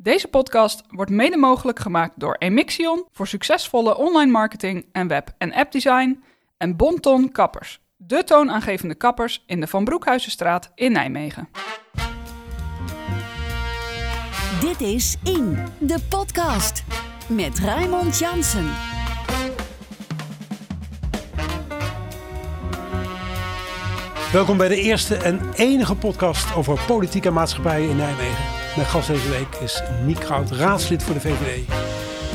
Deze podcast wordt mede mogelijk gemaakt door Emixion voor succesvolle online marketing en web- en appdesign en Bonton Kappers, de toonaangevende kappers in de Van Broekhuizenstraat in Nijmegen. Dit is In, de podcast. Met Raymond Jansen. Welkom bij de eerste en enige podcast over politiek en maatschappij in Nijmegen. Mijn gast deze week is Niek Goud, raadslid voor de VVD.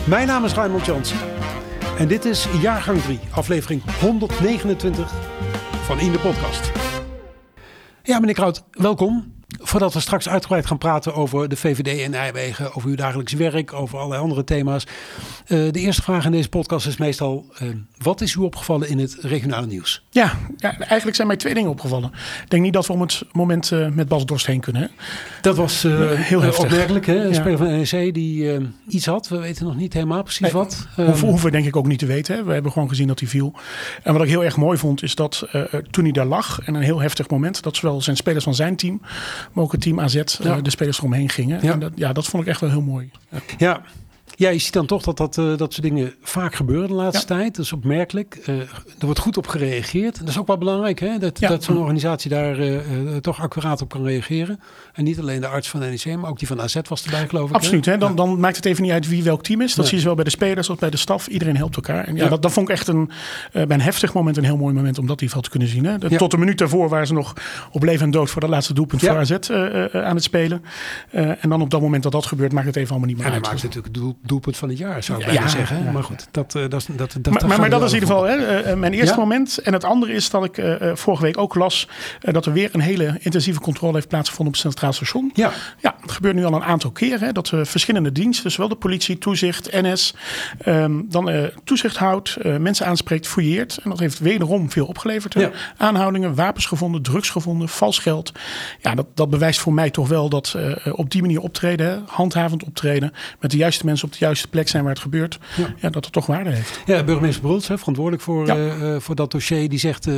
Mijn naam is Raymond Jansen en dit is jaargang 3, aflevering 129 van In de Podcast. Ja, meneer Kraut, welkom. Voordat we straks uitgebreid gaan praten over de VVD in Nijmegen, over uw dagelijks werk, over allerlei andere thema's. Uh, de eerste vraag in deze podcast is meestal: uh, wat is u opgevallen in het regionale nieuws? Ja, ja, eigenlijk zijn mij twee dingen opgevallen. Ik denk niet dat we om het moment uh, met Bas Dorst heen kunnen. Hè? Dat was heel heftig. opmerkelijk. Hè? Een ja. speler van NEC die iets had. We weten nog niet helemaal precies nee, wat. Hoeven, hoeven we denk ik ook niet te weten. Hè? We hebben gewoon gezien dat hij viel. En wat ik heel erg mooi vond, is dat toen hij daar lag, en een heel heftig moment, dat zowel zijn spelers van zijn team, maar ook het team AZ, ja. de spelers eromheen gingen. En dat, ja, dat vond ik echt wel heel mooi. Ja. Ja. Je ziet dan toch dat dat, uh, dat soort dingen vaak gebeuren de laatste ja. tijd. Dat is opmerkelijk. Uh, er wordt goed op gereageerd. Dat is ook wel belangrijk, hè? Dat, ja. dat zo'n organisatie daar uh, toch accuraat op kan reageren. En niet alleen de arts van de NEC, maar ook die van AZ was erbij, geloof ik. Absoluut, hè? Dan, ja. dan maakt het even niet uit wie welk team is. Dat zie je zowel bij de spelers als bij de staf. Iedereen helpt elkaar. En ja, Dat, dat vond ik echt een, bij een heftig moment een heel mooi moment om dat in ieder geval te kunnen zien. Hè? De, tot een minuut daarvoor waren ze nog op leven en dood voor dat laatste doelpunt voor AZ aan het spelen. en dan op dat moment dat dat gebeurt, maakt het even allemaal niet meer uit. En dan maakt het natuurlijk doel, doelpunt van het jaar zou ik ja, zeggen. Ja, maar goed, dat, uh, dat, dat, dat, maar, maar, maar dat is in ieder geval hè, uh, mijn eerste moment. En het andere is dat ik uh, vorige week ook las dat er weer een hele intensieve controle heeft plaatsgevonden op het Centraal Station. Ja. ja, het gebeurt nu al een aantal keren. Hè, dat verschillende diensten, zowel de politie, toezicht, NS, um, dan toezicht houdt, mensen aanspreekt, fouilleert. En dat heeft wederom veel opgeleverd. Aanhoudingen, wapens gevonden, drugs gevonden, vals geld. Ja, dat, dat bewijst voor mij toch wel dat op die manier optreden, hè, handhavend optreden, met de juiste mensen op de juiste plek zijn waar het gebeurt, ja. ja. dat het toch waarde heeft. Ja, burgemeester Bruls, verantwoordelijk voor, ja. uh, voor dat dossier, die zegt uh,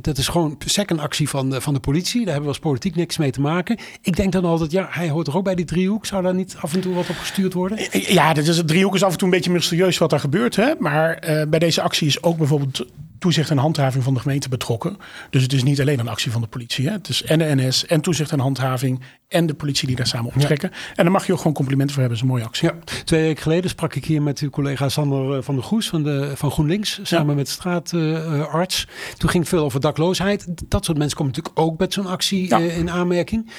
dat is gewoon second actie van, van de politie. Daar hebben we als politiek niks mee te maken. Ik denk dan altijd, ja, hij hoort er ook bij die driehoek. Zou daar niet af en toe wat op gestuurd worden? Ja, dit is, het driehoek is af en toe een beetje mysterieus wat daar gebeurt. Hè? Maar bij deze actie is ook bijvoorbeeld toezicht en handhaving van de gemeente betrokken. Dus het is niet alleen een actie van de politie. Hè? Het is en de NS en toezicht en handhaving en de politie die daar samen optrekken. Ja. En daar mag je ook gewoon complimenten voor hebben. Dat is een mooie actie. Ja. Twee weken geleden sprak ik hier met uw collega Sander van der Goes van, de, van GroenLinks. Samen ja. met straatarts. Uh, Toen ging het veel over dakloosheid. Dat soort mensen komen natuurlijk ook met zo'n actie uh, in aanmerking.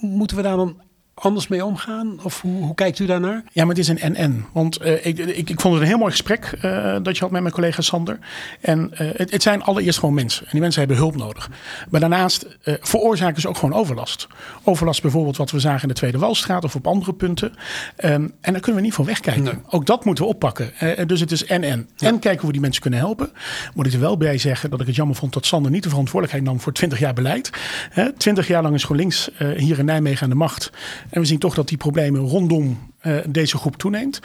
Moeten we daar dan anders mee omgaan? Of hoe, hoe, kijkt u daarnaar? Ja, maar het is een en-en. Want uh, ik, ik, ik, vond het een heel mooi gesprek uh, dat je had met mijn collega Sander. En uh, het, het, zijn allereerst gewoon mensen. En die mensen hebben hulp nodig. Maar daarnaast veroorzaken ze ook gewoon overlast. Overlast bijvoorbeeld wat we zagen in de Tweede Walstraat of op andere punten. Um, en daar kunnen we niet voor wegkijken. Nee. Ook dat moeten we oppakken. dus het is en-en. Ja. En kijken hoe we die mensen kunnen helpen. Moet ik er wel bij zeggen dat ik het jammer vond dat Sander niet de verantwoordelijkheid nam voor 20 jaar beleid. 20 jaar lang is GroenLinks hier in Nijmegen aan de macht. En we zien toch dat die problemen rondom uh, deze groep toeneemt.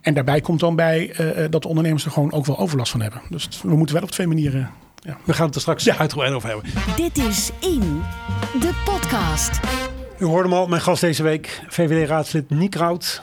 En daarbij komt dan bij uh, dat de ondernemers er gewoon ook wel overlast van hebben. Dus we moeten wel op twee manieren. Ja. We gaan het er straks ja. uitgebreid over hebben. Dit is In, de podcast. U hoorde hem al, mijn gast deze week, VVD-raadslid Niek Rout.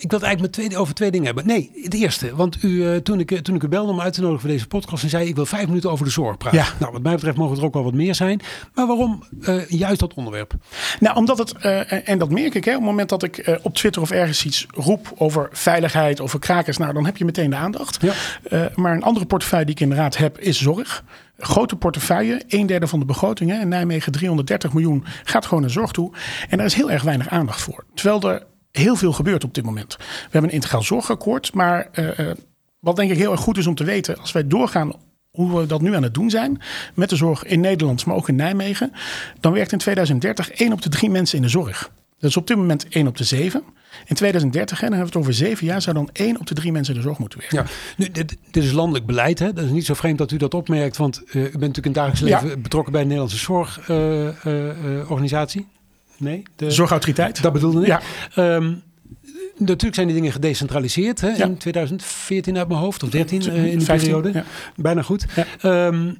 Ik wil het eigenlijk met twee, over twee dingen hebben. Nee, het eerste. Want u, uh, toen, ik, toen ik u belde om uit te nodigen voor deze podcast... en zei ik wil vijf minuten over de zorg praten. Ja. Nou, wat mij betreft mogen er ook wel wat meer zijn. Maar waarom uh, juist dat onderwerp? Nou, omdat het, uh, en dat merk ik... Hè, op het moment dat ik op Twitter of ergens iets roep... over veiligheid, over krakers... nou, dan heb je meteen de aandacht. Ja. maar een andere portefeuille die ik inderdaad heb, is zorg grote portefeuille, een derde van de begroting. Hè. In Nijmegen 330 miljoen gaat gewoon naar zorg toe. En daar is heel erg weinig aandacht voor. Terwijl er heel veel gebeurt op dit moment. We hebben een integraal zorgakkoord, maar uh, wat denk ik heel erg goed is om te weten, als wij doorgaan hoe we dat nu aan het doen zijn met de zorg in Nederland, maar ook in Nijmegen, dan werkt in 2030 één op de drie mensen in de zorg. Dat is op dit moment 1 op de 7. In 2030, hè, dan hebben we het over zeven jaar, zou dan 1 op de 3 mensen in de zorg moeten werken. Ja, nu, dit, dit is landelijk beleid. Hè? Dat is niet zo vreemd dat u dat opmerkt, want uh, u bent natuurlijk in dagelijks leven ja. betrokken bij de Nederlandse zorgorganisatie. Uh, nee, de zorgautoriteit. Dat bedoelde ik. Ja. Um, natuurlijk zijn die dingen gedecentraliseerd hè, ja. in 2014 uit mijn hoofd, of 13 uh, in die 15, periode. Ja. Bijna goed. Ja. Um,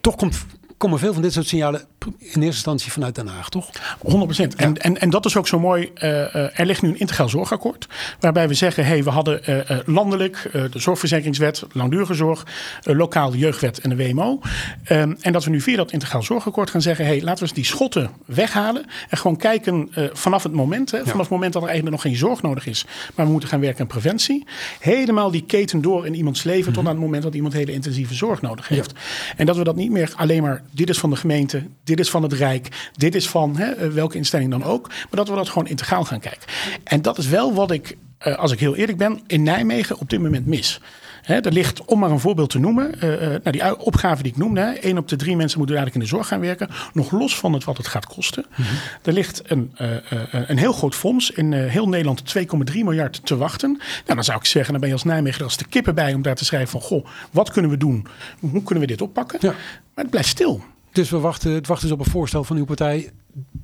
toch komt komen veel van dit soort signalen in eerste instantie vanuit Den Haag, toch? 100%. En, en, en dat is ook zo mooi. Uh, er ligt nu een integraal zorgakkoord. Waarbij we zeggen: hey, we hadden uh, landelijk de zorgverzekeringswet, langdurige zorg, lokaal de jeugdwet en de WMO. Um, en dat we nu via dat integraal zorgakkoord gaan zeggen: hey, laten we eens die schotten weghalen. En gewoon kijken vanaf het moment, hè, vanaf het moment dat er eigenlijk nog geen zorg nodig is. Maar we moeten gaan werken aan preventie. Helemaal die keten door in iemands leven tot mhm. aan het moment dat iemand hele intensieve zorg nodig heeft. En dat we dat niet meer alleen maar: dit is van de gemeente, dit is van het Rijk, dit is van hè, welke instelling dan ook. Maar dat we dat gewoon integraal gaan kijken. En dat is wel wat ik, eh, als ik heel eerlijk ben, in Nijmegen op dit moment mis. He, er ligt, om maar een voorbeeld te noemen, uh, nou die opgave die ik noemde, hè, één op de drie mensen moeten eigenlijk in de zorg gaan werken, nog los van het wat het gaat kosten. Mhm. Er ligt een, uh, een heel groot fonds in heel Nederland 2,3 miljard te wachten. Nou, dan zou ik zeggen, dan ben je als Nijmegen als de kippen bij om daar te schrijven van, goh, wat kunnen we doen? Hoe kunnen we dit oppakken? Ja. Maar het blijft stil. Dus we wachten, het wachten dus op een voorstel van uw partij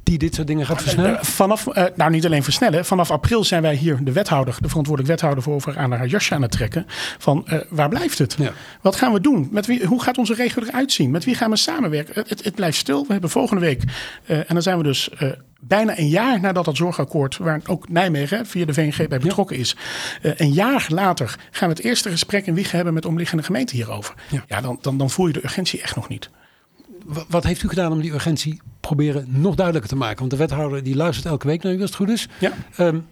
die dit soort dingen gaat versnellen? Vanaf, uh, nou niet alleen versnellen. Vanaf april zijn wij hier de wethouder, de verantwoordelijk wethouder voor over aan haar jasje aan het trekken. Van uh, waar blijft het? Ja. Wat gaan we doen? Met wie, hoe gaat onze regio eruit zien? Met wie gaan we samenwerken? Het, het, blijft stil. We hebben volgende week, uh, en dan zijn we dus bijna een jaar nadat dat zorgakkoord, waar ook Nijmegen via de VNG bij betrokken is, een jaar later gaan we het eerste gesprek in Wiegen hebben met omliggende gemeenten hierover. Ja, ja dan, dan, dan voel je de urgentie echt nog niet wat heeft u gedaan om die urgentie proberen nog duidelijker te maken? Want de wethouder die luistert elke week naar u als het goed is. Ja. Um,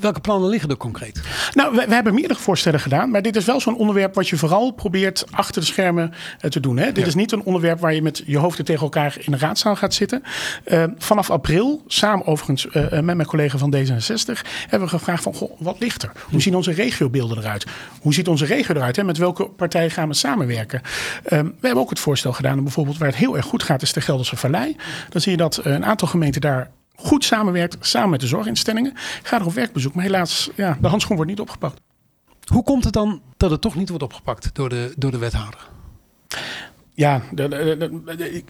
welke plannen liggen er concreet? Nou, we, we, hebben meerdere voorstellen gedaan. Maar dit is wel zo'n onderwerp wat je vooral probeert achter de schermen uh, te doen. Hè? Dit is niet een onderwerp waar je met je hoofden tegen elkaar in de raadzaal gaat zitten. Uh, vanaf april, samen overigens uh, met mijn collega van D66, hebben we gevraagd van, goh, wat ligt er? Hoe zien onze regiobeelden eruit? Hoe ziet onze regio eruit? Hè? Met welke partijen gaan we samenwerken? we hebben ook het voorstel gedaan, bijvoorbeeld waar het heel erg goed gaat, is de Gelderse Vallei. Dan zie je dat een aantal gemeenten daar goed samenwerkt, samen met de zorginstellingen. Ga er op werkbezoek, maar helaas, ja, de handschoen wordt niet opgepakt. Hoe komt het dan dat het toch niet wordt opgepakt door de, door de wethouder? Ja, de,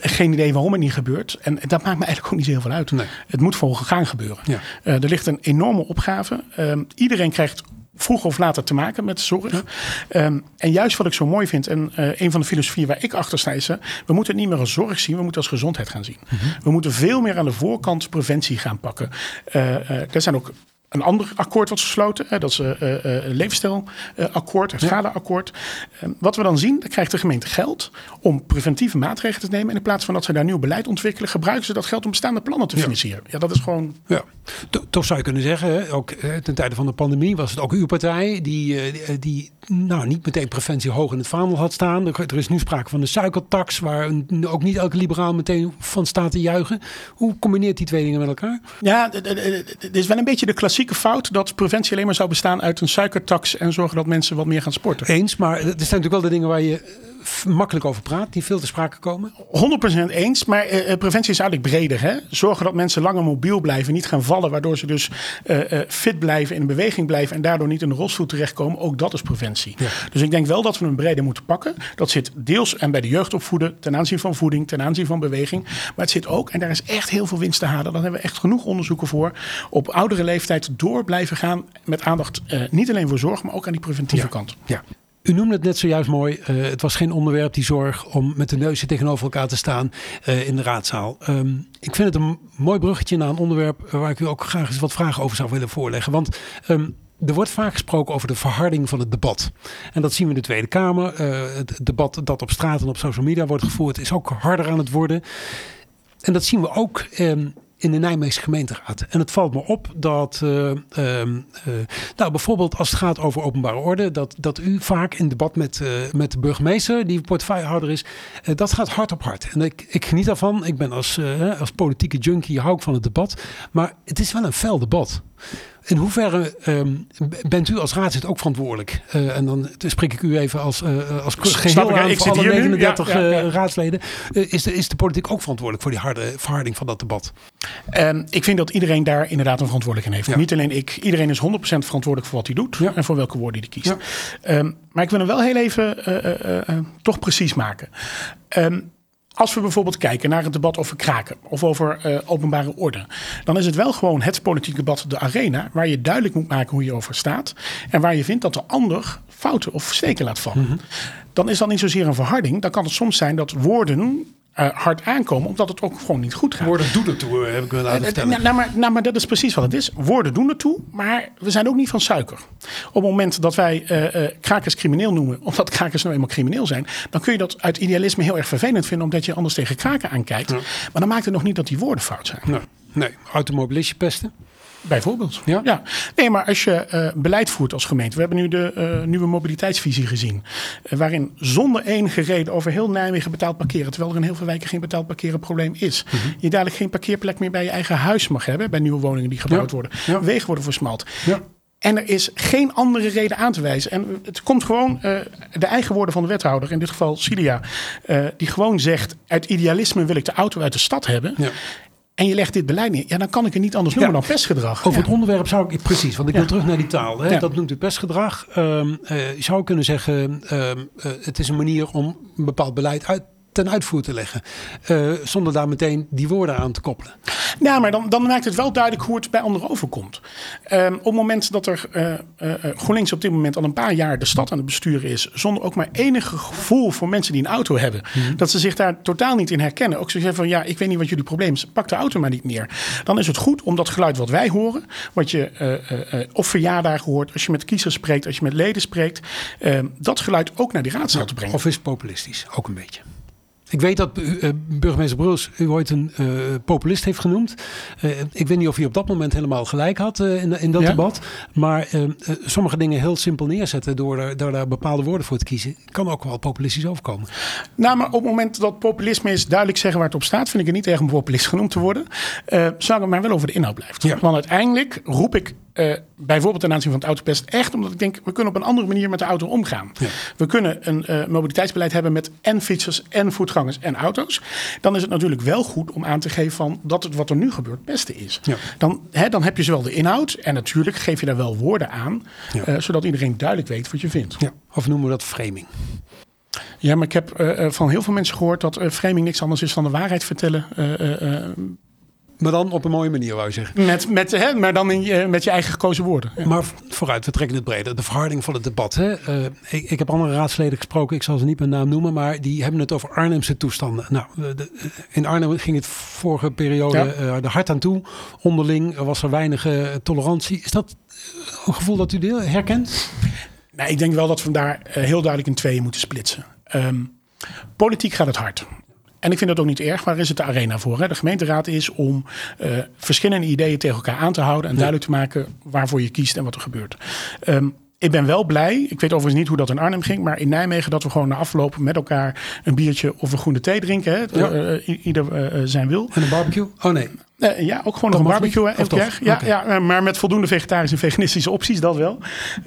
geen idee waarom het niet gebeurt. En dat maakt me eigenlijk ook niet zo heel veel uit. Nee. Het moet volgens gaan gebeuren. Ja. Uh, er ligt een enorme opgave. Uh, iedereen krijgt vroeg of later te maken met zorg. Um, en juist wat ik zo mooi vind, en uh, een van de filosofieën waar ik achter sta, is: uh, we moeten het niet meer als zorg zien, we moeten als gezondheid gaan zien. Mm -hmm. We moeten veel meer aan de voorkant preventie gaan pakken. Uh, er zijn ook een ander akkoord wat gesloten. Hè, dat is een uh, uh, leefstijlakkoord, het. Uh, wat we dan zien, dan krijgt de gemeente geld om preventieve maatregelen te nemen. En in plaats van dat ze daar nieuw beleid ontwikkelen, gebruiken ze dat geld om bestaande plannen te financieren. Ja, dat is gewoon. Ja. Toch zou je kunnen zeggen, ook ten tijde van de pandemie was het ook uw partij die, die nou, niet meteen preventie hoog in het vaandel had staan. Er, is nu sprake van de suikertax, waar ook niet elke liberaal meteen van staat te juichen. Hoe combineert die twee dingen met elkaar? Ja, het is wel een beetje de klassieke fout dat preventie alleen maar zou bestaan uit een suikertax en zorgen dat mensen wat meer gaan sporten. Eens, maar er zijn natuurlijk wel de dingen waar je makkelijk over praat, die veel te sprake komen? 100% eens, maar uh, preventie is eigenlijk breder. Hè? Zorgen dat mensen langer mobiel blijven, niet gaan vallen, waardoor ze dus uh, fit blijven, in beweging blijven en daardoor niet in de rolstoel terechtkomen. Ook dat is preventie. Ja. Dus ik denk wel dat we een breder moeten pakken. Dat zit deels en bij de jeugd opvoeden, ten aanzien van voeding, ten aanzien van beweging. Maar het zit ook, en daar is echt heel veel winst te halen, daar hebben we echt genoeg onderzoeken voor, op oudere leeftijd door blijven gaan met aandacht niet alleen voor zorg, maar ook aan die preventieve ja. kant. Ja. U noemde het net zojuist mooi. Uh, het was geen onderwerp die zorg om met de neusje tegenover elkaar te staan uh, in de raadzaal. Um, ik vind het een mooi bruggetje naar een onderwerp waar ik u ook graag eens wat vragen over zou willen voorleggen. Want um, er wordt vaak gesproken over de verharding van het debat. En dat zien we in de Tweede Kamer. Uh, het debat dat op straat en op social media wordt gevoerd is ook harder aan het worden. En dat zien we ook um, in de Nijmeegse gemeenteraad. En het valt me op dat, uh, uh, nou bijvoorbeeld als het gaat over openbare orde, dat, dat u vaak in debat met, uh, met de burgemeester, die portefeuillehouder is, dat gaat hard op hard. En ik, ik geniet daarvan. Ik ben als, als politieke junkie, hou ik van het debat. Maar het is wel een fel debat. In hoeverre um, bent u als raadslid ook verantwoordelijk? Uh, en dan spreek ik u even als, uh, als geheel ik, aan ik voor alle 39 ja, ja, ja. Uh, raadsleden. is, de, is de politiek ook verantwoordelijk voor die harde verharding van dat debat? Um, ik vind dat iedereen daar inderdaad een verantwoordelijkheid heeft. Niet alleen ik. Iedereen is 100% verantwoordelijk voor wat hij doet. En voor welke woorden hij kiest. Um, maar ik wil hem wel heel even toch precies maken. Als we bijvoorbeeld kijken naar het debat over kraken of over uh, openbare orde, dan is het wel gewoon het politieke debat, de arena, waar je duidelijk moet maken hoe je over staat en waar je vindt dat de ander fouten of steken laat vallen. Mm -hmm. dan is dat niet zozeer een verharding. Dan kan het soms zijn dat woorden uh, hard aankomen, omdat het ook gewoon niet goed gaat. Woorden doen ertoe, heb ik me laten vertellen. Nou, nou, maar, nou, maar dat is precies wat het is. Woorden doen ertoe, maar we zijn ook niet van suiker. Op het moment dat wij uh, uh, krakers crimineel noemen, omdat krakers nou eenmaal crimineel zijn, dan kun je dat uit idealisme heel erg vervelend vinden, omdat je anders tegen kraken aankijkt. Ja. Maar dan maakt het nog niet dat die woorden fout zijn. Nee, nee. automobilistje pesten. Bijvoorbeeld. Ja? ja. Nee, maar als je uh, beleid voert als gemeente. We hebben nu de uh, nieuwe mobiliteitsvisie gezien. Uh, waarin zonder enige reden over heel Nijmegen betaald parkeren. Terwijl er in heel veel wijken geen betaald parkeren probleem is. Mm -hmm. Je dadelijk geen parkeerplek meer bij je eigen huis mag hebben. Bij nieuwe woningen die gebouwd ja. worden. Ja. Wegen worden versmalt. Ja. En er is geen andere reden aan te wijzen. En het komt gewoon uh, de eigen woorden van de wethouder, in dit geval Cilia, uh, die gewoon zegt: uit idealisme wil ik de auto uit de stad hebben. Ja. En je legt dit beleid neer, ja, dan kan ik het niet anders noemen ja. dan pestgedrag. Over het onderwerp zou ik, precies, want ik wil terug naar die taal. Hè, dat noemt u pestgedrag. Um, uh, je zou kunnen zeggen, um, het is een manier om een bepaald beleid uit ten uitvoer te leggen. Uh, zonder daar meteen die woorden aan te koppelen. Ja, maar dan, dan maakt het wel duidelijk hoe het bij anderen overkomt. Um, op het moment dat er uh, uh, GroenLinks op dit moment al een paar jaar de stad aan het besturen is, zonder ook maar enig gevoel voor mensen die een auto hebben, mm-hmm. dat ze zich daar totaal niet in herkennen. Ook zo zeggen van ja, ik weet niet wat jullie probleem is, pak de auto maar niet meer. Dan is het goed om dat geluid wat wij horen, wat je op verjaardagen hoort, als je met kiezers spreekt, als je met leden spreekt, ehm, dat geluid ook naar die raadzaal te brengen. Of is het populistisch, ook een beetje. Ik weet dat uh, burgemeester Bruls u ooit een uh, populist heeft genoemd. Uh, ik weet niet of hij op dat moment helemaal gelijk had in, in, dat ja. debat. Maar sommige dingen heel simpel neerzetten door, er, daar bepaalde woorden voor te kiezen. Kan ook wel populistisch overkomen. Nou, maar op het moment dat populisme is duidelijk zeggen waar het op staat. Vind ik het niet erg om populist genoemd te worden. zou ik maar wel over de inhoud blijven. Ja. Want uiteindelijk roep ik uh, bijvoorbeeld ten aanzien van het autopest echt omdat ik denk we kunnen op een andere manier met de auto omgaan. Ja. We kunnen een uh, mobiliteitsbeleid hebben met en fietsers en voetgangers en auto's. Dan is het natuurlijk wel goed om aan te geven van dat het wat er nu gebeurt het beste is. Ja. Dan, hè, dan heb je zowel de inhoud en natuurlijk geef je daar wel woorden aan, ja. uh, zodat iedereen duidelijk weet wat je vindt. Of noemen we dat framing? Ja, maar ik heb van heel veel mensen gehoord dat framing niks anders is dan de waarheid vertellen. Maar dan op een mooie manier, wou je zeggen. Met, met, hè, maar dan in je, met je eigen gekozen woorden. Ja. Maar vooruit, we trekken het breder. De verharding van het debat. Hè. Uh, ik, ik, heb andere raadsleden gesproken, ik zal ze niet met naam noemen, maar die hebben het over Arnhemse toestanden. Nou, de, in Arnhem ging het vorige periode ja. uh, er hard aan toe. Onderling was er weinig uh, tolerantie. Is dat een gevoel dat u deel, herkent? Nou, ik denk wel dat we daar heel duidelijk in tweeën moeten splitsen. Um, politiek gaat het hard. En ik vind dat ook niet erg. Waar is het de arena voor? Hè? De gemeenteraad is om uh, verschillende ideeën tegen elkaar aan te houden. En duidelijk te maken waarvoor je kiest en wat er gebeurt. Um, ik ben wel blij. Ik weet overigens niet hoe dat in Arnhem ging. Maar in Nijmegen dat we gewoon na afloop met elkaar een biertje of een groene thee drinken. Hè? Ja. Uh, ieder uh, zijn wil. En een barbecue? Oh nee. Uh, ja, ook gewoon nog een barbecue. Hè, ja, okay. ja, maar met voldoende vegetarische en veganistische opties, dat wel.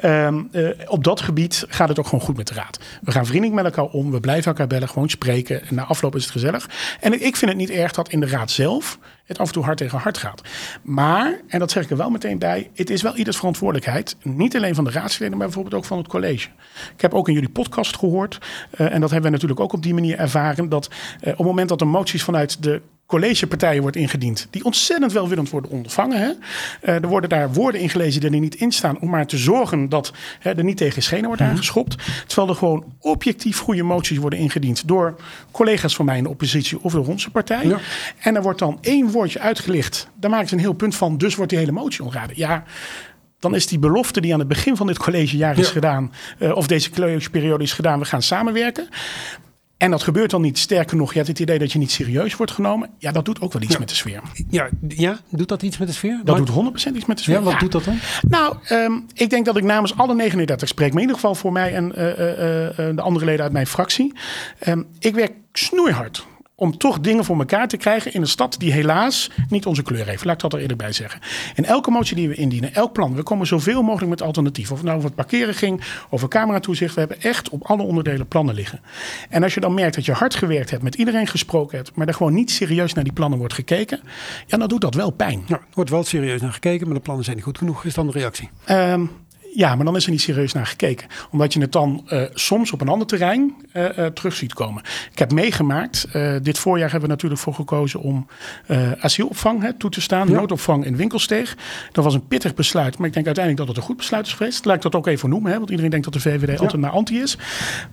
Um, uh, op dat gebied gaat het ook gewoon goed met de raad. We gaan vriendelijk met elkaar om. We blijven elkaar bellen, gewoon spreken. En na afloop is het gezellig. En ik vind het niet erg dat in de raad zelf het af en toe hard tegen hard gaat. Maar, en dat zeg ik er wel meteen bij, het is wel ieders verantwoordelijkheid. Niet alleen van de raadsleden, maar bijvoorbeeld ook van het college. Ik heb ook in jullie podcast gehoord, uh, en dat hebben we natuurlijk ook op die manier ervaren, dat uh, op het moment dat er moties vanuit de collegepartijen wordt ingediend, die ontzettend welwillend worden ontvangen. Hè? Uh, er worden daar woorden ingelezen die er niet in staan, om maar te zorgen dat hè, er niet tegen schenen wordt aangeschopt. Terwijl er gewoon objectief goede moties worden ingediend door collega's van mij in de oppositie of door onze partij. Ja. En er wordt dan één woordje uitgelicht. Daar maken ze een heel punt van, dus wordt die hele motie ontraden. Ja, dan is die belofte die aan het begin van dit collegejaar is ja. gedaan, uh, of deze collegeperiode is gedaan, we gaan samenwerken. En dat gebeurt dan niet. Sterker nog, je hebt het idee dat je niet serieus wordt genomen. Ja, dat doet ook wel iets ja. met de sfeer. Ja, ja, doet dat iets met de sfeer? Dat maar... doet 100% iets met de sfeer. Ja, wat ja. doet dat dan? Nou, um, ik denk dat ik namens alle 39 spreek. Maar in ieder geval voor mij en uh, uh, uh, de andere leden uit mijn fractie. Um, ik werk snoeihard om toch dingen voor elkaar te krijgen in een stad die helaas niet onze kleur heeft. Laat ik dat er eerder bij zeggen. In elke motie die we indienen, elk plan, we komen zoveel mogelijk met alternatieven. Of het nou over het parkeren ging, over cameratoezicht. We hebben echt op alle onderdelen plannen liggen. En als je dan merkt dat je hard gewerkt hebt, met iedereen gesproken hebt, maar er gewoon niet serieus naar die plannen wordt gekeken, ja, dan doet dat wel pijn. Ja, er wordt wel serieus naar gekeken, maar de plannen zijn niet goed genoeg. Is dan de reactie? Um, Ja, maar dan is er niet serieus naar gekeken. Omdat je het dan uh, soms op een ander terrein uh, uh, terug ziet komen. Ik heb meegemaakt, dit voorjaar hebben we natuurlijk voor gekozen om asielopvang hè, toe te staan. Ja. Noodopvang in Winkelsteeg. Dat was een pittig besluit, maar ik denk uiteindelijk dat het een goed besluit is geweest. Laat ik dat ook even noemen, hè, want iedereen denkt dat de VVD ja. altijd naar anti is.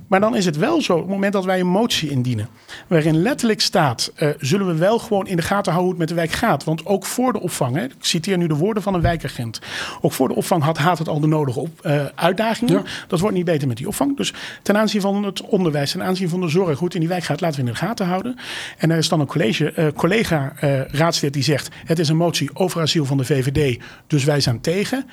Maar dan is het wel zo, op het moment dat wij een motie indienen, waarin letterlijk staat, zullen we wel gewoon in de gaten houden hoe het met de wijk gaat. Want ook voor de opvang, hè, ik citeer nu de woorden van een wijkagent, ook voor de opvang had Haat het al de nodige op, uh, uitdagingen. Dat wordt niet beter met die opvang. Dus ten aanzien van het onderwijs, ten aanzien van de zorg, hoe het in die wijk gaat, laten we in de gaten houden. En er is dan een college, uh, collega uh, raadslid die zegt: het is een motie over asiel van de VVD, dus wij zijn tegen.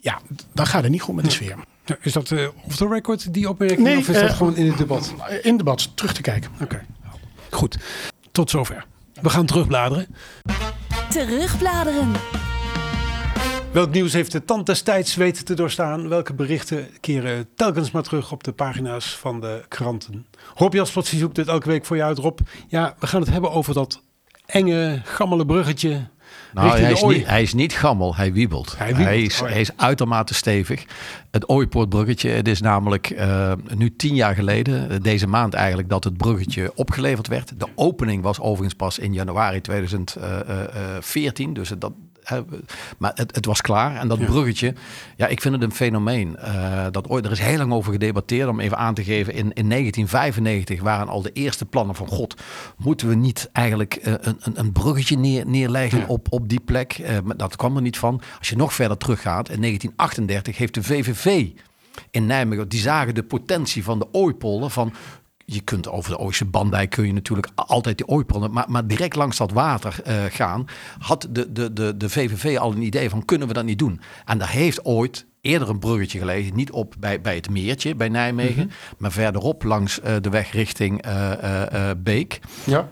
Ja, dan gaat het niet goed met de sfeer. Ja, is dat uh, off the record, die opmerking? Nee, of is dat gewoon in het debat? In het debat, terug te kijken. Oké, okay. goed. Tot zover. We gaan terugbladeren. Terugbladeren. Welk nieuws heeft de tand destijds weten te doorstaan? Welke berichten keren telkens maar terug op de pagina's van de kranten? Rob Jaspers zoekt dit elke week voor je uit, Rob. Ja, we gaan het hebben over dat enge, gammele bruggetje nou, hij is, niet, hij is, niet, gammel, hij wiebelt. Hij, wiebelt. hij, is, oh hij, is, uitermate stevig. Het Ooipoortbruggetje, het is namelijk uh, nu tien jaar geleden, eh, deze maand eigenlijk, dat het bruggetje opgeleverd werd. De opening was overigens pas in januari 2014, dus dat, maar het, het, was klaar. En dat bruggetje, ja, ik vind het een fenomeen. Uh, dat ooit, er is heel lang over gedebatteerd om even aan te geven. In, in 1995 waren al de eerste plannen van God. Moeten we niet eigenlijk uh, een, een, bruggetje neer, neerleggen op, op die plek? Uh, dat kwam er niet van. Als je nog verder teruggaat, in 1938 heeft de VVV in Nijmegen, die zagen de potentie van de ooipollen van je kunt over de Oosterse Bandijk kun je natuurlijk altijd die ooipronnen, maar, maar direct langs dat water uh, gaan, had de, de, de, de VVV al een idee van kunnen we dat niet doen? En daar heeft ooit eerder een bruggetje gelegen. Niet op bij, bij het meertje bij Nijmegen, mhm. maar verderop langs uh, de weg richting uh, uh, Beek. Ja.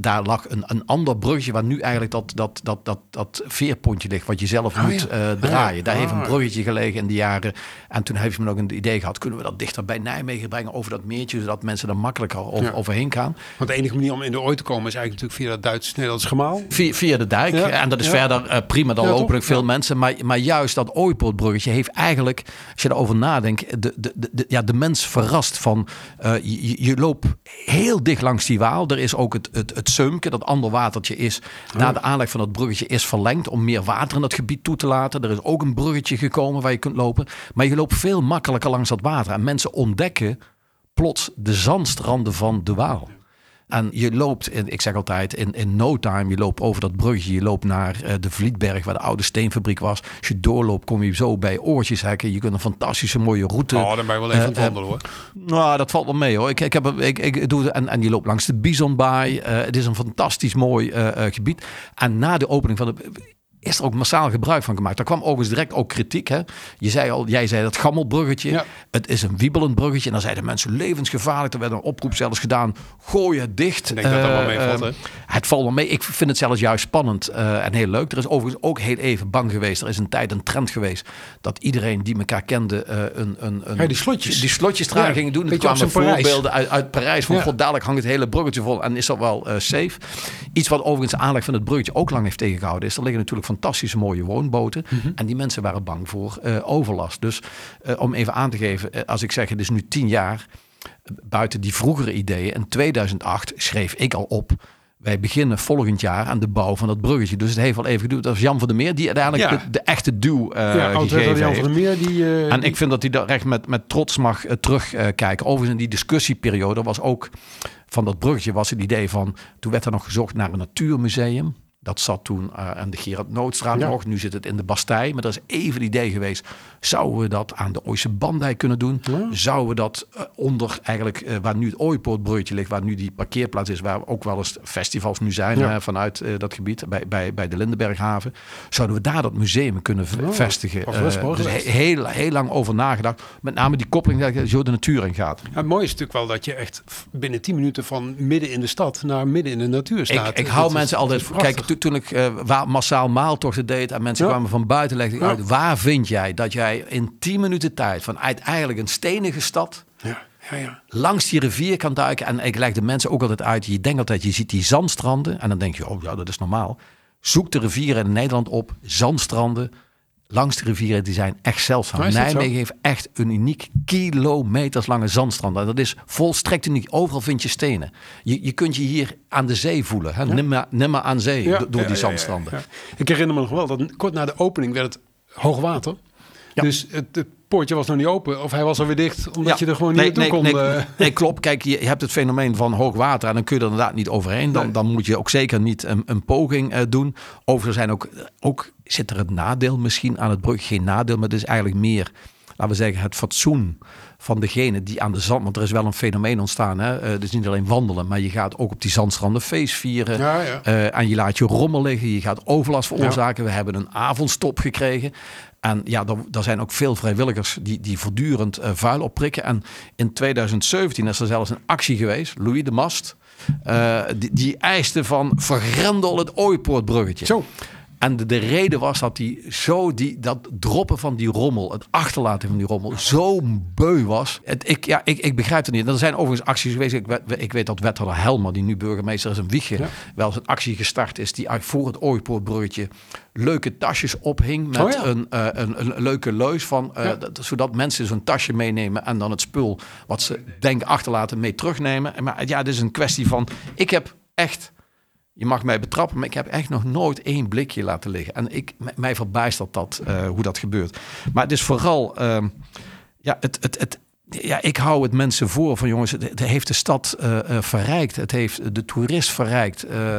daar lag een, een ander bruggetje waar nu eigenlijk dat, dat, dat, dat, dat veerpontje ligt, wat je zelf oh, moet ja. draaien. Daar heeft een ah. bruggetje gelegen in de jaren. En toen heeft men ook een idee gehad, kunnen we dat dichter bij Nijmegen brengen over dat meertje, zodat mensen er makkelijker over, overheen gaan. Want de enige manier om in de ooi te komen is eigenlijk natuurlijk via dat Duits-Nederlands gemaal. Via, via de dijk. En dat is verder prima, dan lopen veel mensen. Maar, maar juist dat ooipoortbruggetje heeft eigenlijk, als je erover nadenkt, de, de, de, ja, de mens verrast van uh, je, je, loopt heel dicht langs die waal. Er is ook het, het, het Seumke, dat ander watertje is, na de aanleg van dat bruggetje is verlengd om meer water in dat gebied toe te laten. Er is ook een bruggetje gekomen waar je kunt lopen. Maar je loopt veel makkelijker langs dat water. En mensen ontdekken plots de zandstranden van de Waal. En je loopt, in, ik zeg altijd, in, in no time, je loopt over dat brugje, je loopt naar uh, de Vlietberg, waar de oude steenfabriek was. Als je doorloopt, kom je zo bij oortjeshekken. Je kunt een fantastische mooie route. Oh, dan ben je wel even uh, wandelen hoor. Nou, dat valt wel mee hoor. Ik, ik, heb, ik, ik doe, en, en je loopt langs de Bisonbaai. Het is een fantastisch mooi gebied. En na de opening van de is er ook massaal gebruik van gemaakt. Daar kwam overigens direct ook kritiek. Hè? Je zei al, jij zei dat gammelbruggetje. Het is een wiebelend bruggetje. En dan zeiden mensen levensgevaarlijk. Er werd een oproep zelfs gedaan. Gooi het dicht. Ik denk dat dat wel mee valt. Uh, het valt wel mee. Ik vind het zelfs juist spannend uh, en heel leuk. Er is overigens ook heel even bang geweest. Er is een tijd een trend geweest dat iedereen die elkaar kende uh, een, een, een ja, die slotjes, die slotjes ja, gingen doen. Er kwamen voorbeelden uit, uit Parijs van ja. god, dadelijk hangt het hele bruggetje vol en is dat wel safe. Iets wat overigens de aanleg van het bruggetje ook lang heeft tegengehouden is. Er liggen natuurlijk fantastische mooie woonboten. Mm -hmm. En die mensen waren bang voor uh, overlast. Dus uh, om even aan te geven, uh, als ik zeg het is nu tien jaar, buiten die vroegere ideeën, in 2008 schreef ik al op. Wij beginnen volgend jaar aan de bouw van dat bruggetje. Dus het heeft wel even geduurd. Dat was Jan van der Meer die uiteindelijk ja. de, de, echte duw uh, ja, gegeven Jan Van der Meer die, uh, en ik vind dat hij daar echt met, met trots mag uh, terugkijken. Overigens in die discussieperiode was ook van dat bruggetje was het idee van... Toen werd er nog gezocht naar een natuurmuseum. Dat zat toen aan de Gerard Noodstraat ja. nog. Nu zit het in de Bastij. Maar dat is even het idee geweest. Zouden we dat aan de Ooise Bandijk kunnen doen? Ja. Zouden we dat uh, onder eigenlijk uh, waar nu het Ooipoortbreutje ligt, waar nu die parkeerplaats is, waar ook wel eens festivals nu zijn ja. vanuit dat gebied bij, bij, bij de Lindenberghaven. Zouden we daar dat museum kunnen vestigen? dus heel, heel lang over nagedacht. Met name die koppeling dat je zo de natuur in gaat. het mooie is natuurlijk wel dat je echt binnen 10 minuten van midden in de stad naar midden in de natuur staat. Ik, ik hou mensen altijd. Kijk, toen ik uh, massaal maaltochten deed en mensen ja. kwamen van buiten, legde ik ja. uit, waar vind jij dat jij in 10 minuten tijd van uiteindelijk een stenige stad ja. Ja, ja. langs die rivier kan duiken. En ik leg de mensen ook altijd uit, je denkt altijd, je ziet die zandstranden en dan denk je, oh ja, dat is normaal. Zoek de rivieren in Nederland op, zandstranden, langs de rivieren, die zijn echt zeldzaam. Nijmegen heeft echt een uniek kilometerslange zandstrand. En dat is volstrekt uniek. Overal vind je stenen. Je, je kunt je hier aan de zee voelen. Hè? Ja. Nimmer, aan zee door die zandstranden. Ik herinner me nog wel dat kort na de opening werd het hoogwater. Dus het, het, poortje was nog niet open of hij was alweer dicht omdat je er gewoon niet nee, naartoe nee, kon. Nee, eh. nee, klopt. Kijk, je hebt het fenomeen van hoog water en dan kun je er inderdaad niet overheen. Dan, dan moet je ook zeker niet een, een poging uh, doen. Overigens zijn ook, ook zit er een nadeel misschien aan het brug. Geen nadeel, maar het is eigenlijk meer, laten we zeggen, het fatsoen van degene die aan de zand, want er is wel een fenomeen ontstaan. Hè? Uh, dus niet alleen wandelen, maar je gaat ook op die zandstranden feest vieren. Ja, ja. Uh, en je laat je rommel liggen, je gaat overlast veroorzaken. Ja. We hebben een avondstop gekregen. En ja, er, zijn ook veel vrijwilligers die, die voortdurend uh, vuil opprikken. En in 2017 is er zelfs een actie geweest, Louis de Mast. die, die eiste van vergrendel het Ooipoortbruggetje. Zo. En de, de, reden was dat hij zo die, dat droppen van die rommel, het achterlaten van die rommel, zo beu was. Het, ik, ja, ik, ik begrijp het niet. Er zijn overigens acties geweest. Ik, ik weet dat wethouder Helmer, die nu burgemeester is een Wiegje, ja. wel eens een actie gestart is die voor het Ooipoortbruggetje leuke tasjes ophing met Oh ja. een, uh, een, een, leuke leus van, uh, Ja. dat, zodat mensen zo'n tasje meenemen en dan het spul wat ze denken achterlaten mee terugnemen. Maar ja, het is een kwestie van, ik heb echt je mag mij betrappen, maar ik heb echt nog nooit één blikje laten liggen. En ik, mij verbijstert dat, eh, hoe dat gebeurt. Maar het is vooral, ehm, ja, het, het, het, ja, ik hou het mensen voor van jongens, het, heeft de stad eh, eh, verrijkt. Het heeft de toerist verrijkt. Eh,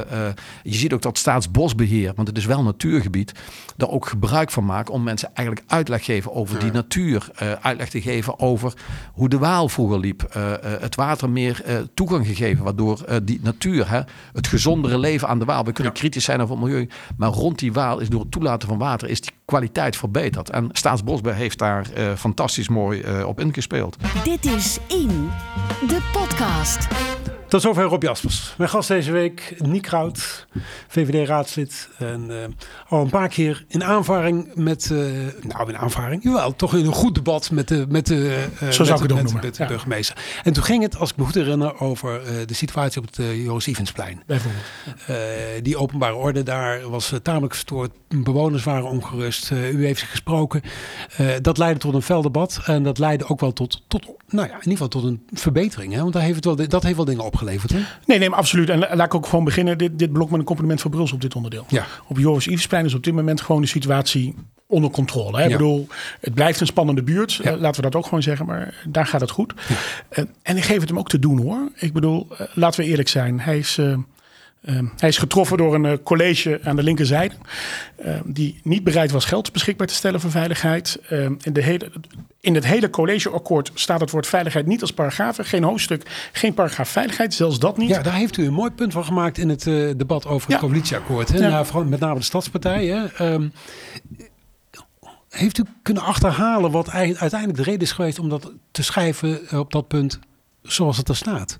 je ziet ook dat Staatsbosbeheer, want het is wel natuurgebied, daar ook gebruik van maken om mensen eigenlijk uitleg geven over die natuur. uitleg te geven over hoe de Waal vroeger liep. het water meer toegang gegeven, waardoor die natuur, hè, het gezondere leven aan de Waal. We kunnen kritisch zijn over het milieu, maar rond die Waal is door het toelaten van water is die kwaliteit verbeterd. En Staatsbosbeheer heeft daar eh, fantastisch mooi eh, op ingespeeld. Dit is In, de podcast. Tot zover Rob Jaspers. Mijn gast deze week, Niek Kraut, VVD-raadslid. En eh, al een paar keer in aanvaring met, eh, nou in aanvaring, jawel, toch in een goed debat met de, met de, eh, Zo zou met, ik het met, de ja. burgemeester. En toen ging het, als ik me goed herinner, over de situatie op het uh, Joris Evensplein. Bijvoorbeeld. Die openbare orde daar was tamelijk verstoord. Bewoners waren ongerust. U heeft gesproken. Dat leidde tot een fel debat. En dat leidde ook wel tot, tot nou ja, in ieder geval tot een verbetering. Hè? Want daar heeft het wel, dat heeft wel dingen opgeleverd. Hè? Nee, nee, maar absoluut. En la- laat ik ook gewoon beginnen. Dit, dit blok met een compliment voor Bruls op dit onderdeel. Ja. Op Joris Iversplein is op dit moment gewoon de situatie onder controle. Hè? Ik bedoel, het blijft een spannende buurt. Ja. Eh, laten we dat ook gewoon zeggen. Maar daar gaat het goed. Eh, en ik geef het hem ook te doen hoor. Ik bedoel, eh, laten we eerlijk zijn. Hij is... eh, eh, hij is getroffen door een eh, college aan de linkerzijde. eh, die niet bereid was geld beschikbaar te stellen voor veiligheid. Eh, in, de hele, in het hele collegeakkoord staat het woord veiligheid niet als paragraaf. Geen hoofdstuk, geen paragraaf veiligheid. Zelfs dat niet. Ja, daar heeft u een mooi punt van gemaakt in het eh, debat over het Ja. coalitieakkoord. Hè? Ja. Nou, vooral met name de stadspartij. Hè? Ehm, heeft u kunnen achterhalen wat ei- uiteindelijk de reden is geweest om dat te schrijven eh, op dat punt zoals het er staat?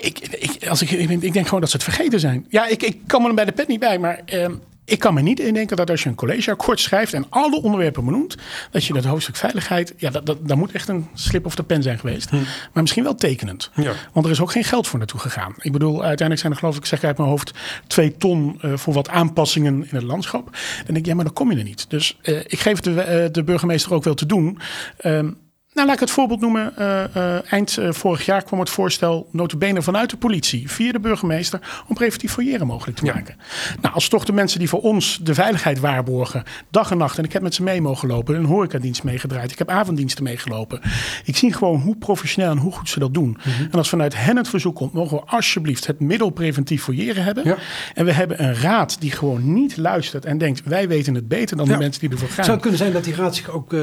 Ik, ik, als ik, ik, ik denk gewoon dat ze het vergeten zijn. Ja, ik, ik kan me er bij de pet niet bij, maar ehm, ik kan me niet indenken dat als je een collegeakkoord schrijft en alle onderwerpen benoemt, dat je dat hoofdstuk veiligheid, ja, dat, dat, dat moet echt een slip of de pen zijn geweest. Maar misschien wel tekenend. Ja. Want er is ook geen geld voor naartoe gegaan. Ik bedoel, uiteindelijk zijn er geloof ik, ik zeg uit mijn hoofd, twee ton eh, voor wat aanpassingen in het landschap. Denk ik, ja, maar dan kom je er niet. Dus eh, ik geef de, eh, de burgemeester ook wel te doen. Ehm, nou, laat ik het voorbeeld noemen. Eh, eh, eind eh, vorig jaar kwam het voorstel, notabene vanuit de politie, via de burgemeester, om preventief fouilleren mogelijk te Ja. maken. Nou, als toch de mensen die voor ons de veiligheid waarborgen, dag en nacht, en ik heb met ze mee mogen lopen, een horecadienst meegedraaid, ik heb avonddiensten meegelopen. Ik zie gewoon hoe professioneel en hoe goed ze dat doen. En als vanuit hen het verzoek komt, mogen we alsjeblieft het middel preventief fouilleren hebben. Ja. En we hebben een raad die gewoon niet luistert en denkt, wij weten het beter dan Ja. de mensen die ervoor gaan. Zou het kunnen zijn dat die raad zich ook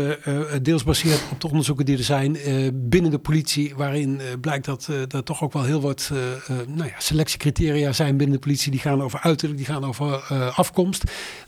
deels baseert op de onderzoeken die er zijn eh, binnen de politie, waarin eh, blijkt dat eh, er toch ook wel heel wat eh, eh, nou ja, selectiecriteria zijn binnen de politie, die gaan over uiterlijk, die gaan over eh, afkomst.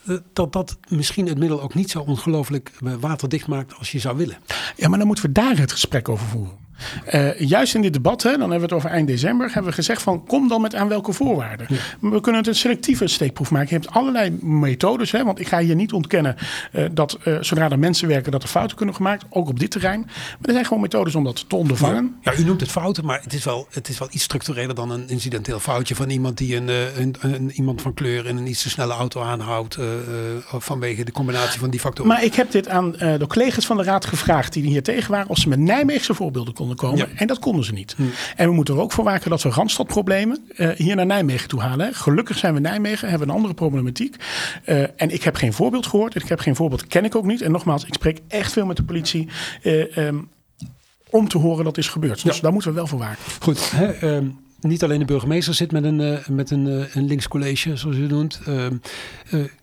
Eh, dat dat misschien het middel ook niet zo ongelooflijk eh, waterdicht maakt als je zou willen. Ja, maar dan moeten we daar het gesprek over voeren. Uh, juist in dit debat, hè, dan hebben we het over eind december, hebben we gezegd van kom dan met aan welke voorwaarden. We kunnen het een selectieve steekproef maken. Je hebt allerlei methodes, hè, want ik ga hier niet ontkennen uh, dat uh, zodra er mensen werken dat er fouten kunnen gemaakt, ook op dit terrein. Maar er zijn gewoon methodes om dat te ondervangen. Ja, ja u noemt het fouten, maar het is, wel, het is wel iets structureler dan een incidenteel foutje van iemand die een, een, een iemand van kleur in een iets te snelle auto aanhoudt vanwege de combinatie van die factoren. Maar ik heb dit aan de collega's van de raad gevraagd die hier tegen waren, of ze met Nijmeegse voorbeelden konden komen. En dat konden ze niet. Hm. En we moeten er ook voor waken dat we Randstadproblemen uh, hier naar Nijmegen toe halen. Gelukkig zijn we Nijmegen, hebben een andere problematiek. Uh, en ik heb geen voorbeeld gehoord. Ik heb geen voorbeeld, ken ik ook niet. En nogmaals, ik spreek echt veel met de politie. Uh, um, om te horen dat is gebeurd. Dus ja. daar moeten we wel voor waken. Goed. Hè, um niet alleen de burgemeester zit met een, uh, met een, uh, een linkscollege, zoals u noemt. Uh,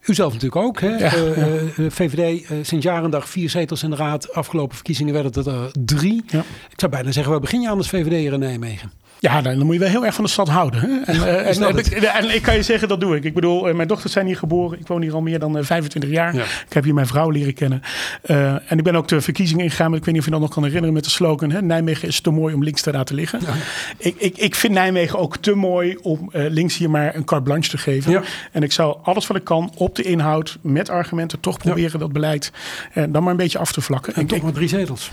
u zelf natuurlijk ook. Hè? Ja, ja. VVD, sinds jarendag vier zetels in de raad. Afgelopen verkiezingen werden het er drie. Ja. Ik zou bijna zeggen, waar begin je als VVD in Nijmegen? Ja, dan moet je wel heel erg van de stad houden. Hè? En, uh, en, en, ik, en, ik kan je zeggen, dat doe ik. Ik bedoel, uh, mijn dochters zijn hier geboren. Ik woon hier al meer dan uh, 25 jaar. Ja. Ik heb hier mijn vrouw leren kennen. Uh, en ik ben ook de verkiezingen ingegaan. Maar ik weet niet of je dat nog kan herinneren met de slogan. Hè? Nijmegen is te mooi om links te laten liggen. Ja. Ik, ik, ik vind Nijmegen ook te mooi om links hier maar een carte blanche te geven. Ja. En ik zou alles wat ik kan op de inhoud, met argumenten, toch proberen dat beleid dan maar een beetje af te vlakken. En, en toch maar drie zetels.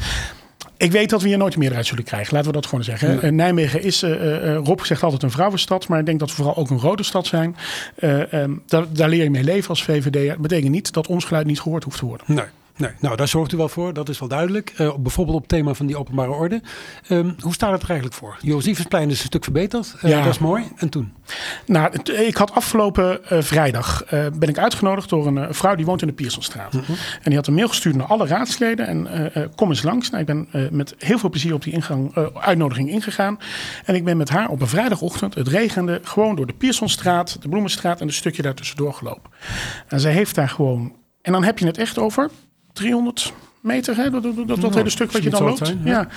Ik weet dat we hier nooit een meerderheid zullen krijgen. Laten we dat gewoon zeggen. Ja. Nijmegen is, uh, uh, Rob zegt altijd een vrouwenstad. Maar ik denk dat we vooral ook een rode stad zijn. Uh, um, daar, daar, leer je mee leven als VVD. Dat betekent niet dat ons geluid niet gehoord hoeft te worden. Nee. Nee, nou daar zorgt u wel voor, dat is wel duidelijk. Uh, bijvoorbeeld op het thema van die openbare orde. Um, hoe staat het er eigenlijk voor? Josiefusplein is een stuk verbeterd, uh, ja. dat is mooi. En toen? Nou, ik had afgelopen uh, vrijdag ben ik uitgenodigd door een vrouw die woont in de Piersonstraat. -hmm. En die had een mail gestuurd naar alle raadsleden en kom eens langs. Nou, ik ben met heel veel plezier op die ingang, uitnodiging ingegaan. En ik ben met haar op een vrijdagochtend, het regende, gewoon door de Piersonstraat, de Bloemenstraat en een stukje daartussendoor gelopen. En zij heeft daar gewoon, en dan heb je het echt over 300 meter, hè? dat, dat, dat, dat nou, hele stuk wat je dan loopt. Zijn, ja.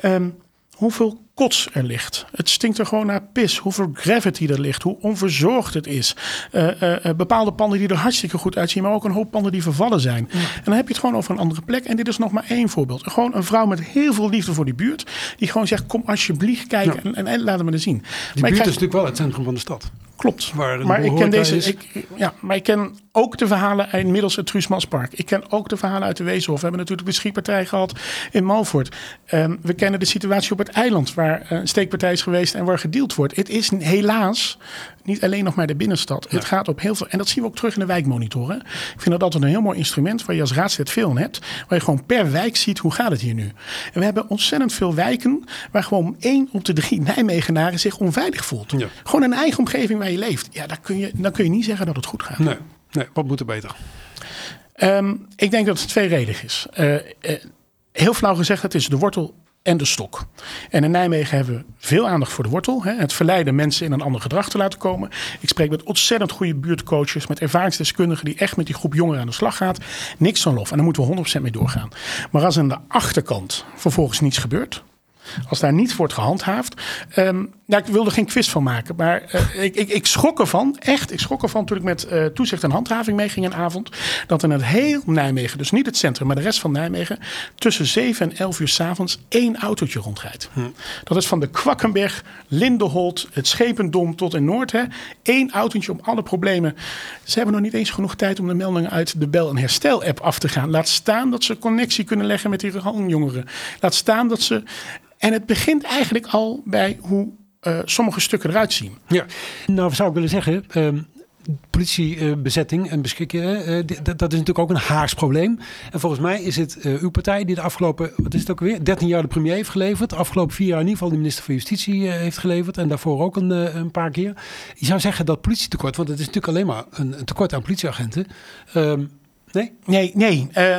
ja. Um, hoeveel kots er ligt. Het stinkt er gewoon naar pis. Hoeveel gravity er ligt. Hoe onverzorgd het is. Uh, uh, bepaalde panden die er hartstikke goed uitzien. Maar ook een hoop panden die vervallen zijn. Ja. En dan heb je het gewoon over een andere plek. En dit is nog maar één voorbeeld. Gewoon een vrouw met heel veel liefde voor die buurt. Die gewoon zegt kom alsjeblieft kijken. Ja. En, en, en laat me er zien. Die maar buurt krijg... is natuurlijk wel het centrum van de stad. Klopt. maar ik ken deze. Ik, ja, maar ik ken ook de verhalen inmiddels het Truusmanspark. Ik ken ook de verhalen uit de Weeshof. We hebben natuurlijk de schietpartij gehad in Malvoort. Um, we kennen de situatie op het eiland waar een steekpartij is geweest en waar gedeeld wordt. Het is helaas niet alleen nog maar de binnenstad. Ja. Het gaat op heel veel. En dat zien we ook terug in de wijkmonitoren. Ik vind dat altijd een heel mooi instrument waar je als raadslid veel aan hebt. Waar je gewoon per wijk ziet hoe gaat het hier nu. En we hebben ontzettend veel wijken waar gewoon één op de drie Nijmegenaren zich onveilig voelt. Ja. Gewoon een eigen omgeving waar je leeft. Ja, daar kun je, dan kun je niet zeggen dat het goed gaat. Nee, nee wat moet er beter? Um, ik denk dat het tweeredig is. Uh, uh, heel flauw gezegd, het is de wortel en de stok. En in Nijmegen hebben we veel aandacht voor de wortel. Hè? Het verleiden mensen in een ander gedrag te laten komen. Ik spreek met ontzettend goede buurtcoaches, met ervaringsdeskundigen die echt met die groep jongeren aan de slag gaat. Niks van lof. En daar moeten we 100% mee doorgaan. Maar als aan de achterkant vervolgens niets gebeurt, als daar niet wordt gehandhaafd. Um, nou, ik wilde geen quiz van maken, maar uh, ik, ik, ik, schrok ervan, echt, ik schrok ervan toen ik met uh, toezicht en handhaving meeging een avond, dat in het heel Nijmegen, dus niet het centrum, maar de rest van Nijmegen, tussen 7 en 11 uur s'avonds één autootje rondrijdt. Hm. Dat is van de Kwakkenberg, Lindenholt, het Schependom tot in Noord. Hè. Eén autootje om alle problemen. Ze hebben nog niet eens genoeg tijd om de meldingen uit de Bel- en Herstel-app af te gaan. Laat staan dat ze connectie kunnen leggen met die jongeren. Laat staan dat ze en het begint eigenlijk al bij hoe uh, sommige stukken eruit zien. Ja, nou zou ik willen zeggen, um, politiebezetting en beschikken, uh, dat is natuurlijk ook een Haags probleem. En volgens mij is het uw partij die de afgelopen, wat is het ook weer, 13 jaar de premier heeft geleverd. De afgelopen vier jaar in ieder geval de minister van Justitie heeft geleverd. En daarvoor ook een, een, paar keer. Je zou zeggen dat politietekort, want het is natuurlijk alleen maar een, een tekort aan politieagenten. Um, Nee? Nee, nee. Uh,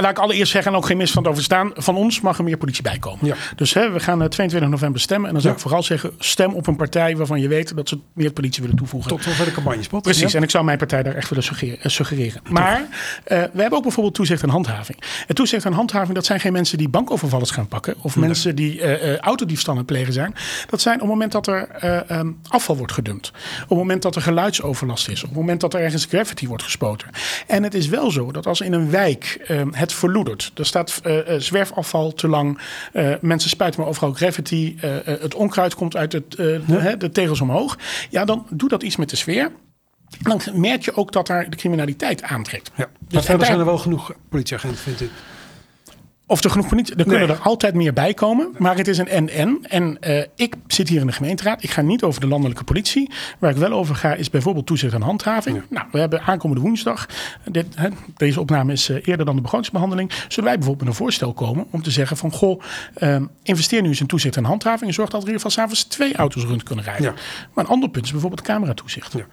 laat ik allereerst zeggen, en ook geen misverstand over staan. Van ons mag er meer politie bij komen. Ja. Dus hè, we gaan 22 november stemmen. En dan zou ik vooral zeggen, stem op een partij waarvan je weet dat ze meer politie willen toevoegen. Tot zover de campagnespot. Precies, en ik zou mijn partij daar echt willen suggereren. suggereren. Maar uh, we hebben ook bijvoorbeeld toezicht en handhaving. En toezicht en handhaving, dat zijn geen mensen die bankovervallers gaan pakken. Of nee. mensen die uh, autodiefstallen plegen zijn. Dat zijn op het moment dat er um, afval wordt gedumpt. Op het moment dat er geluidsoverlast is. Op het moment dat er ergens gravity wordt gespoten. En het is wel zo dat als in een wijk ehm, het verloedert. Er staat zwerfafval te lang. mensen spuiten maar overal graffiti. het onkruid komt uit het, de tegels omhoog. Ja, dan doet dat iets met de sfeer. Dan merk je ook dat daar de criminaliteit aantrekt. Ja. Dus er zijn er wel genoeg politieagenten, vind ik. Of er genoeg politie. Er kunnen er altijd meer bij komen. Maar het is een en-en. En uh, ik zit hier in de gemeenteraad. Ik ga niet over de landelijke politie. Waar ik wel over ga is bijvoorbeeld toezicht en handhaving. Nou, we hebben aankomende woensdag. Dit, hè, deze opname is uh, eerder dan de begrotingsbehandeling. Zullen wij bijvoorbeeld met een voorstel komen om te zeggen van goh, uh, investeer nu eens in toezicht en handhaving. En zorg dat er in ieder geval s'avonds twee auto's rond kunnen rijden. Ja. Maar een ander punt is bijvoorbeeld cameratoezicht. Ja.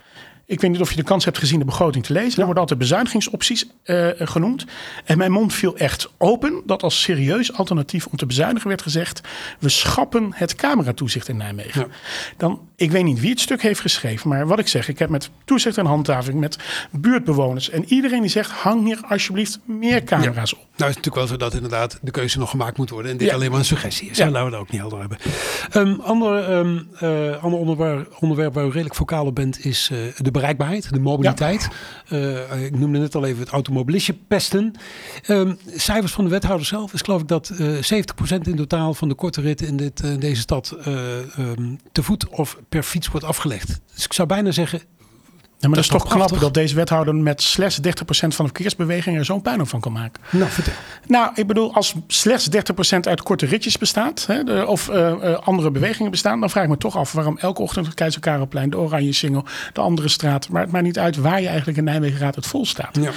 Ik weet niet of je de kans hebt gezien de begroting te lezen. Ja. Er worden altijd bezuinigingsopties uh, genoemd. En mijn mond viel echt open dat als serieus alternatief om te bezuinigen werd gezegd: we schappen het cameratoezicht in Nijmegen. Dan, ik weet niet wie het stuk heeft geschreven, maar wat ik zeg, ik heb met toezicht en handhaving, met buurtbewoners en iedereen die zegt: hang hier alsjeblieft meer camera's op. Nou, is het natuurlijk wel zo dat inderdaad de keuze nog gemaakt moet worden en dit alleen maar een suggestie is. Ja. Laten we dat ook niet helder hebben. Um, ander, um, uh, ander onderwerp, onderwerp waar u redelijk vocaal op bent is uh, de bereikbaarheid, de mobiliteit. Uh, ik noemde net al even het automobilistje pesten. Um, cijfers van de wethouder zelf is geloof ik dat uh, 70% in totaal van de korte ritten in dit, uh, deze stad um, te voet of per fiets wordt afgelegd. Dus ik zou bijna zeggen, ja, maar dat, is toch knap dat deze wethouder met slechts 30% van de verkeersbeweging er zo'n puinhoop van kan maken. Nou, vertel. Nou, ik bedoel, als slechts 30% uit korte ritjes bestaat, hè, de, of uh, andere bewegingen bestaan, dan vraag ik me toch af waarom elke ochtend het Keizer Karelplein, de Oranje Singel, de andere straat, maar het maakt niet uit waar je eigenlijk in Nijmegen gaat, het vol staat. Ja.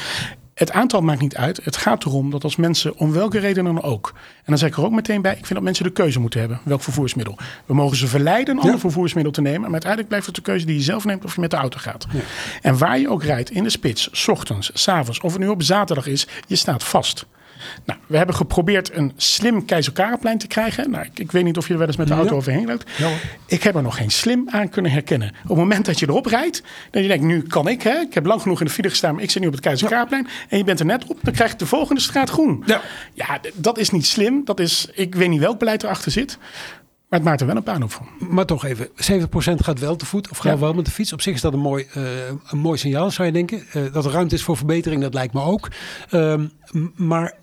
Het aantal maakt niet uit. Het gaat erom dat als mensen, om welke reden dan ook. En dan zeg ik er ook meteen bij, ik vind dat mensen de keuze moeten hebben. Welk vervoersmiddel. We mogen ze verleiden een ander vervoersmiddel te nemen. Maar uiteindelijk blijft het de keuze die je zelf neemt of je met de auto gaat. Ja. En waar je ook rijdt, in de spits, s ochtends, s avonds, of het nu op zaterdag is, je staat vast. Nou, we hebben geprobeerd een slim Keizer Karelplein te krijgen. Nou, ik, ik, weet niet of je er wel eens met de auto ja. overheen loopt. Ja. Ik heb er nog geen slim aan kunnen herkennen. Op het moment dat je erop rijdt, dan je denkt, nu kan ik. Hè? Ik heb lang genoeg in de file gestaan, maar ik zit nu op het Keizer Karelplein. En je bent er net op, dan krijg je de volgende straat groen. Ja. ja, dat is niet slim. Dat is, ik weet niet welk beleid erachter zit. Maar het maakt er wel een puin op van. Maar toch even, 70% gaat wel te voet of gaat ja. wel met de fiets. Op zich is dat een mooi, uh, een mooi signaal, zou je denken. Uh, dat er ruimte is voor verbetering, dat lijkt me ook. Uh, maar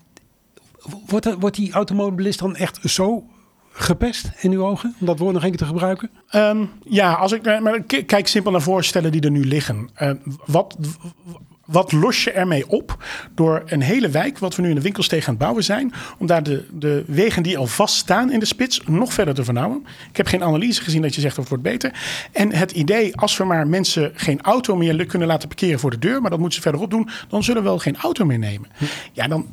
wordt, wordt die automobilist dan echt zo gepest in uw ogen? Om dat woord nog een keer te gebruiken? Um, ja, als ik maar kijk simpel naar voorstellen die er nu liggen. Uh, wat, wat los je ermee op door een hele wijk, wat we nu in de winkelsteeg aan het bouwen zijn, om daar de, de wegen die al vaststaan in de spits nog verder te vernauwen? Ik heb geen analyse gezien dat je zegt dat het wordt beter. En het idee, als we maar mensen geen auto meer kunnen laten parkeren voor de deur, maar dat moeten ze verderop doen, dan zullen we wel geen auto meer nemen. Ja, dan,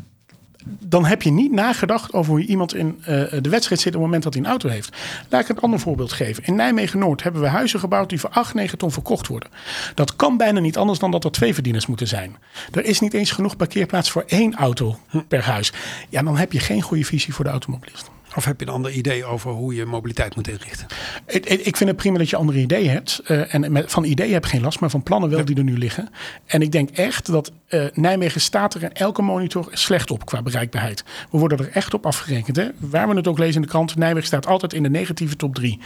dan heb je niet nagedacht over hoe iemand in uh, de wedstrijd zit op het moment dat hij een auto heeft. Laat ik een ander voorbeeld geven. In Nijmegen-Noord hebben we huizen gebouwd die voor 8, 9 ton verkocht worden. Dat kan bijna niet anders dan dat er twee verdieners moeten zijn. Er is niet eens genoeg parkeerplaats voor één auto per huis. Ja, dan heb je geen goede visie voor de automobilist. Of heb je een ander idee over hoe je mobiliteit moet inrichten? Ik, ik vind het prima dat je andere ideeën hebt. Uh, en met, van ideeën heb ik geen last, maar van plannen wel ja. die er nu liggen. En ik denk echt dat uh, Nijmegen staat er in elke monitor slecht op qua bereikbaarheid. We worden er echt op afgerekend. Hè? Waar we het ook lezen in de krant, Nijmegen staat altijd in de negatieve top 3.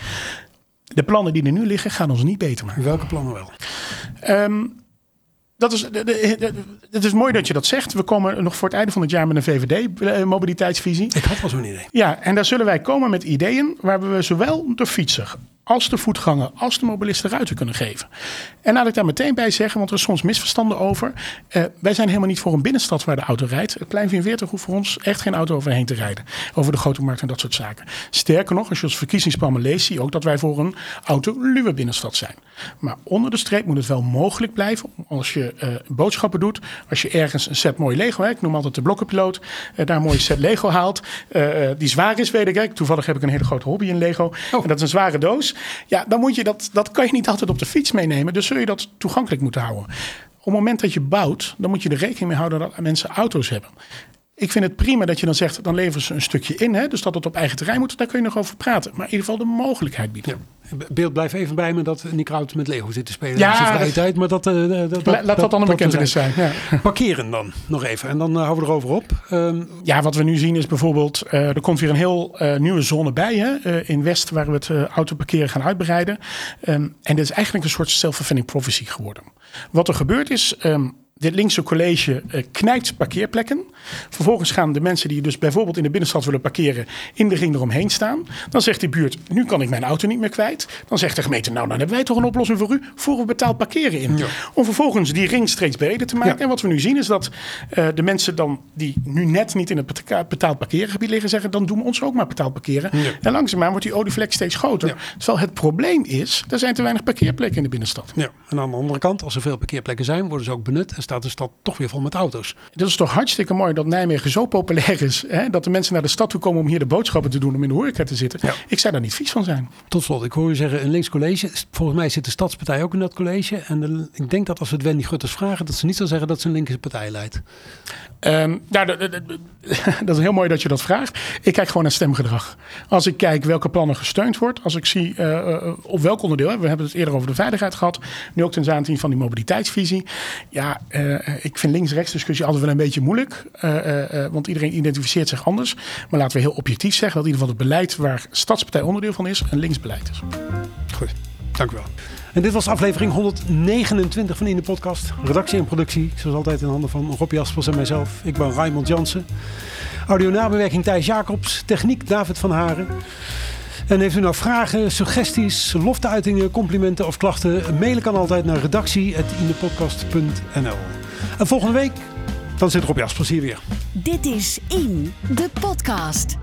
De plannen die er nu liggen gaan ons niet beter maken. Welke plannen wel? Um, dat is, het is mooi dat je dat zegt. We komen nog voor het einde van het jaar met een VVD-mobiliteitsvisie. Ik had wel zo'n idee. Ja, en daar zullen wij komen met ideeën waar we zowel de fietser als de voetganger, als de mobilisten ruimte kunnen geven. En laat ik daar meteen bij zeggen, want er is soms misverstanden over. Uh, wij zijn helemaal niet voor een binnenstad waar de auto rijdt. Het plein 44 hoeft voor ons echt geen auto overheen te rijden. Over de grote markt en dat soort zaken. Sterker nog, als je ons verkiezingsplannen leest, zie je ook dat wij voor een autoluwe binnenstad zijn. Maar onder de streep moet het wel mogelijk blijven als je uh, boodschappen doet. Als je ergens een set mooi Lego, hè, ik noem altijd de blokkenpiloot, uh, daar een mooie set Lego haalt. die zwaar is, weet ik. Hè. Toevallig heb ik een hele grote hobby in Lego. Oh. En dat is een zware doos. Ja, dan moet je dat, dat kan je niet altijd op de fiets meenemen. Dus zul je dat toegankelijk moeten houden. Op het moment dat je bouwt, dan moet je er rekening mee houden dat mensen auto's hebben. Ik vind het prima dat je dan zegt, dan leveren ze een stukje in. Hè? Dus dat het op eigen terrein moet, daar kun je nog over praten. Maar in ieder geval de mogelijkheid bieden. Beeld blijft even bij me dat Nick Rout met Lego zit te spelen ja, in zijn vrije tijd. Maar dat, uh, dat, dat, laat dat dan een bekentenis zijn. Ja. Parkeren dan nog even en dan uh, houden we erover op. Um, ja, wat we nu zien is bijvoorbeeld, uh, er komt weer een heel nieuwe zone bij. Hè? in West waar we het autoparkeren gaan uitbreiden. Um, en dit is eigenlijk een soort self-fulfilling prophecy geworden. Wat er gebeurt is... Um, dit linkse college uh, knijpt parkeerplekken. Vervolgens gaan de mensen die dus bijvoorbeeld in de binnenstad willen parkeren in de ring eromheen staan. Dan zegt die buurt, nu kan ik mijn auto niet meer kwijt. Dan zegt de gemeente, nou dan hebben wij toch een oplossing voor u. Voeren we betaald parkeren in. Om vervolgens die ring steeds breder te maken. En wat we nu zien is dat uh, de mensen dan die nu net niet in het betaald parkeergebied liggen zeggen, dan doen we ons ook maar betaald parkeren. En langzaamaan wordt die olievlek steeds groter. Terwijl het probleem is, er zijn te weinig parkeerplekken in de binnenstad. Ja. En aan de andere kant, als er veel parkeerplekken zijn, worden ze ook benut staat de stad toch weer vol met auto's. Het is toch hartstikke mooi dat Nijmegen zo populair is. Hè, dat de mensen naar de stad toe komen om hier de boodschappen te doen, om in de horeca te zitten. Ik zou daar niet vies van zijn. Tot slot, ik hoor u zeggen een links college. Volgens mij zit de Stadspartij ook in dat college. En ik denk dat als we het Wendy Gutters vragen, dat ze niet zal zeggen dat ze een linkse partij leidt. Um, nou, dat, is heel mooi dat je dat vraagt. Ik kijk gewoon naar stemgedrag. Als ik kijk welke plannen gesteund wordt, als ik zie uh, op welk onderdeel, we hebben het eerder over de veiligheid gehad, nu ook ten aanzien van die mobiliteitsvisie. Ja, uh, ik vind links-rechts discussie altijd wel een beetje moeilijk, want iedereen identificeert zich anders. Maar laten we heel objectief zeggen dat in ieder geval het beleid waar Stadspartij onderdeel van is, een linksbeleid is. Goed, dank u wel. En dit was aflevering 129 van In de Podcast. Redactie en productie, zoals altijd in handen van Rob Jaspers en mijzelf. Ik ben Raymond Jansen. Audio nabewerking Thijs Jacobs. Techniek David van Haren. En heeft u nou vragen, suggesties, lofteuitingen, complimenten of klachten? Mailen kan altijd naar redactie.indepodcast.nl En volgende week, dan zit Rob Jaspers hier weer. Dit is In, de podcast.